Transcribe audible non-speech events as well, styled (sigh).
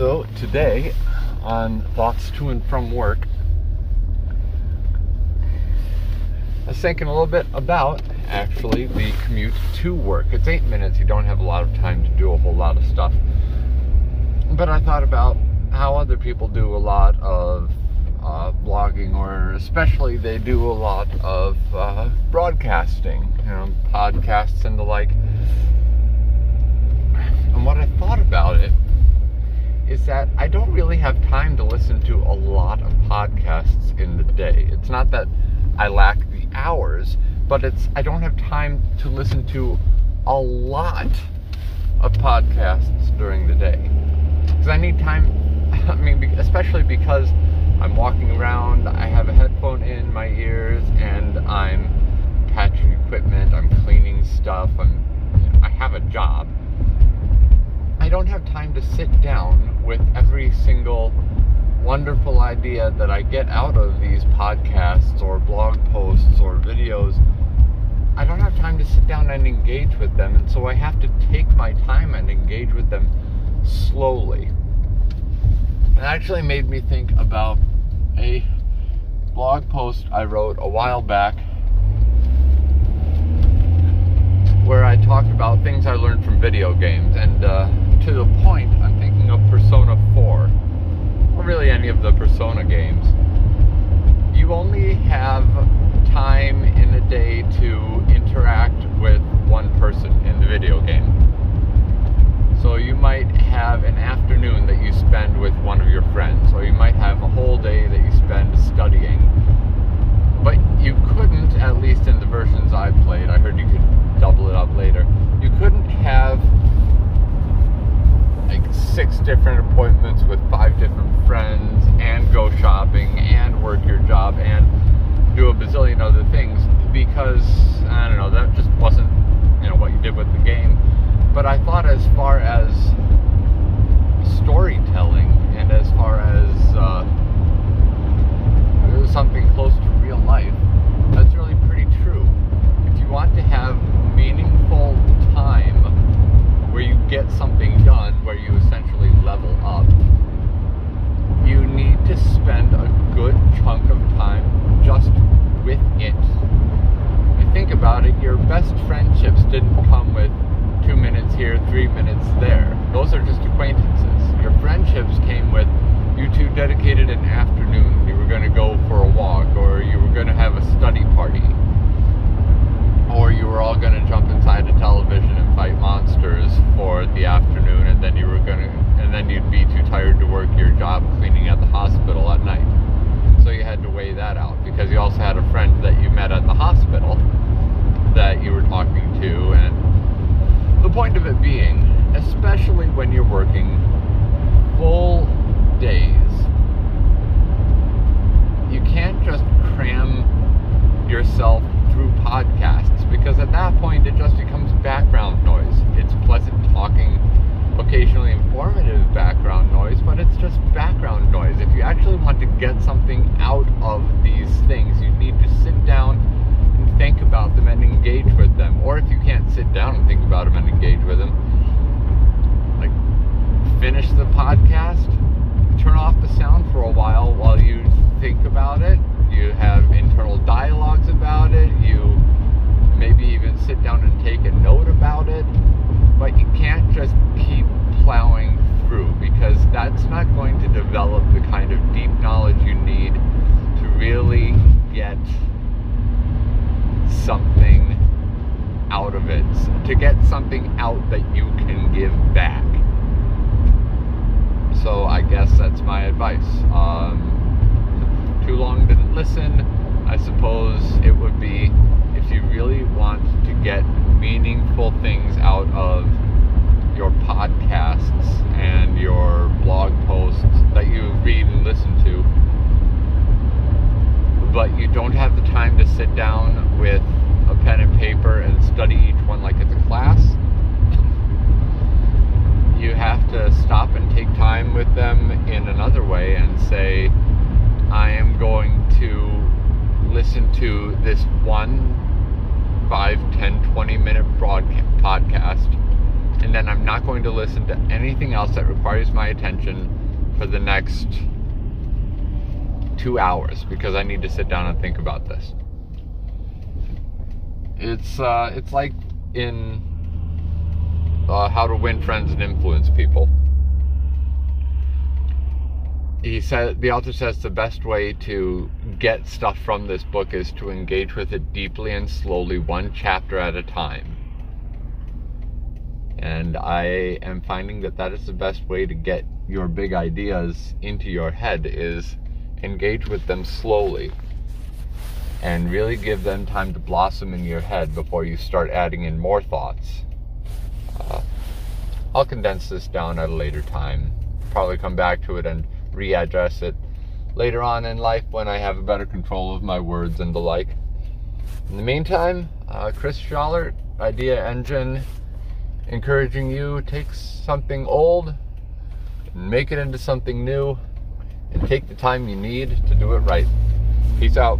So today on Thoughts to and from Work, I was thinking a little bit about actually the commute to work. It's eight minutes, you don't have a lot of time to do a whole lot of stuff. But I thought about how other people do a lot of uh, blogging, or especially they do a lot of uh, broadcasting, you know, podcasts and the like. And what I thought about it is that I don't really have time to listen to a lot of podcasts in the day. It's not that I lack the hours, but it's I don't have time to listen to a lot of podcasts during the day. Because I need time, (laughs) I mean, especially because I'm walking around, I have a headphone in my ears, and I'm patching equipment, I'm cleaning stuff, I'm, I have a job. Don't have time to sit down with every single wonderful idea that I get out of these podcasts or blog posts or videos. I don't have time to sit down and engage with them, and so I have to take my time and engage with them slowly. It actually made me think about a blog post I wrote a while back where I talked about things I learned from video games, and uh, to the point, I'm thinking of Persona 4, or really any of the Persona games. You only have time in a day to interact with one person in the video game. So you might have an afternoon that you spend with one of your friends, or you might have a whole day that you spend studying. But you couldn't, at least in the versions I played, I heard you could double it up later. You couldn't have like six different appointments with five different friends and go shopping and work your job and do a bazillion other things because I don't know, that just wasn't you know what you did with the game. But I thought as far as storytelling and as far as uh, something close to real life, that's really pretty true. If you want to have meaningful time where you get something done, where you essentially level up, you need to spend a good chunk of time just with it. And think about it, your best friendships didn't come with two minutes here, three minutes there. Those are just acquaintances. Your friendships came with you two dedicated an afternoon. You were going to go for a walk, or you were going to have a study party, or you were all going to jump inside a television and fight for the afternoon, and then you were to, and then you'd be too tired to work your job cleaning at the hospital at night. So you had to weigh that out because you also had a friend that you met at the hospital that you were talking to, and the point of it being, especially when you're working full days, you can't just cram yourself through podcasts because at that point it just becomes background noise. It's pleasant talking, occasionally informative background noise, but it's just background noise. If you actually want to get something out of these things, you need to sit down and think about them and engage with them. Or if you can't sit down and think about them and engage with them, like finish the podcast, turn off the sound for a while while you think about it. You have internal dialogues about it. You maybe even sit down and take a note about it. But you can't just keep plowing through because that's not going to develop kind of deep knowledge you need to really get something out of it, to get something out that you can give back. So I guess that's my advice. Um, too long didn't listen. I suppose it would be if you really want to get meaningful things out of your podcasts and your blog posts that you read and listen to, but you don't have the time to sit down with a pen and paper and study each one like it's a class, you have to stop and take time with them in another way and say, I am going to listen to this one 5, 10, 20 minute broadcast podcast and then I'm not going to listen to anything else that requires my attention for the next two hours because I need to sit down and think about this. It's uh, it's like in uh, How to Win Friends and Influence People. He said the author says the best way to get stuff from this book is to engage with it deeply and slowly, one chapter at a time. And I am finding that that is the best way to get your big ideas into your head is engage with them slowly and really give them time to blossom in your head before you start adding in more thoughts. Uh, I'll condense this down at a later time. Probably come back to it and readdress it later on in life when I have a better control of my words and the like. In the meantime, uh, Chris Schaller, Idea Engine, encouraging you take something old and make it into something new and take the time you need to do it right. Peace out.